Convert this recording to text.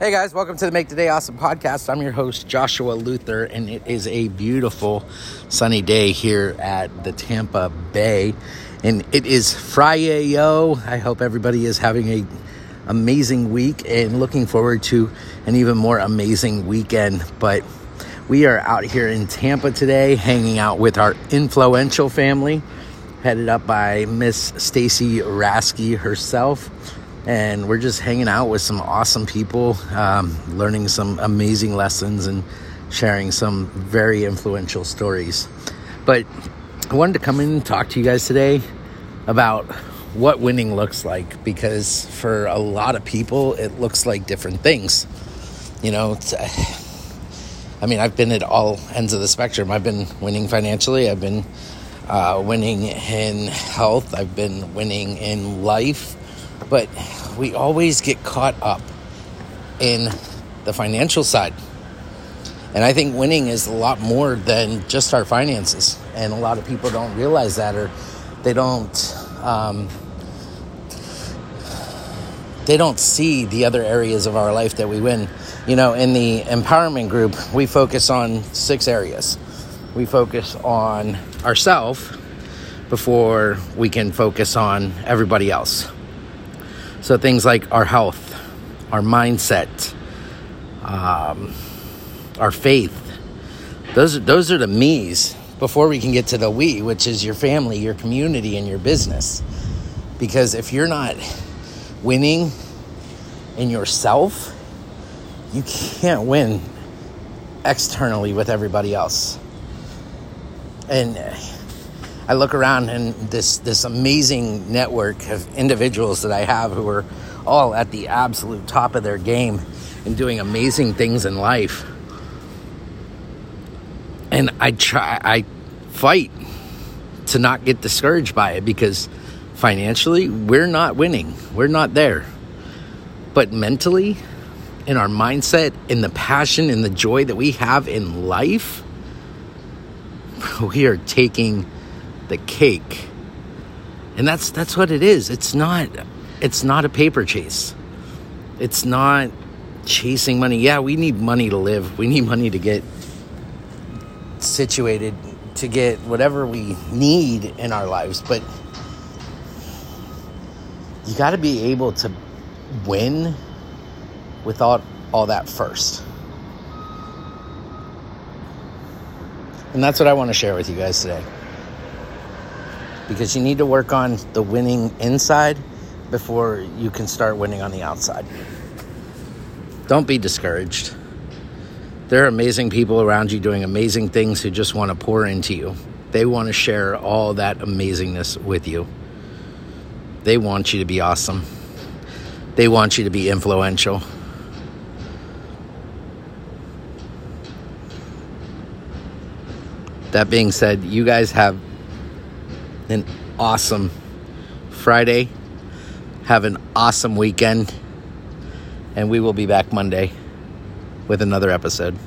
Hey guys, welcome to the Make Today Awesome podcast. I'm your host, Joshua Luther, and it is a beautiful sunny day here at the Tampa Bay. And it is Friday, yo. I hope everybody is having a amazing week and looking forward to an even more amazing weekend. But we are out here in Tampa today, hanging out with our influential family, headed up by Miss Stacy Rasky herself and we're just hanging out with some awesome people, um, learning some amazing lessons and sharing some very influential stories. But I wanted to come in and talk to you guys today about what winning looks like because for a lot of people, it looks like different things. You know, I mean, I've been at all ends of the spectrum. I've been winning financially, I've been uh, winning in health, I've been winning in life but we always get caught up in the financial side. And I think winning is a lot more than just our finances. And a lot of people don't realize that or they don't um, they don't see the other areas of our life that we win. You know, in the empowerment group, we focus on six areas. We focus on ourselves before we can focus on everybody else. So things like our health, our mindset, um, our faith. Those are, those are the me's before we can get to the we, which is your family, your community, and your business. Because if you're not winning in yourself, you can't win externally with everybody else. And I look around and this this amazing network of individuals that I have who are all at the absolute top of their game and doing amazing things in life. And I try I fight to not get discouraged by it because financially we're not winning. We're not there. But mentally, in our mindset, in the passion and the joy that we have in life, we are taking the cake. And that's that's what it is. It's not it's not a paper chase. It's not chasing money. Yeah, we need money to live. We need money to get situated to get whatever we need in our lives, but you got to be able to win without all that first. And that's what I want to share with you guys today because you need to work on the winning inside before you can start winning on the outside. Don't be discouraged. There are amazing people around you doing amazing things who just want to pour into you. They want to share all that amazingness with you. They want you to be awesome. They want you to be influential. That being said, you guys have an awesome Friday. Have an awesome weekend. And we will be back Monday with another episode.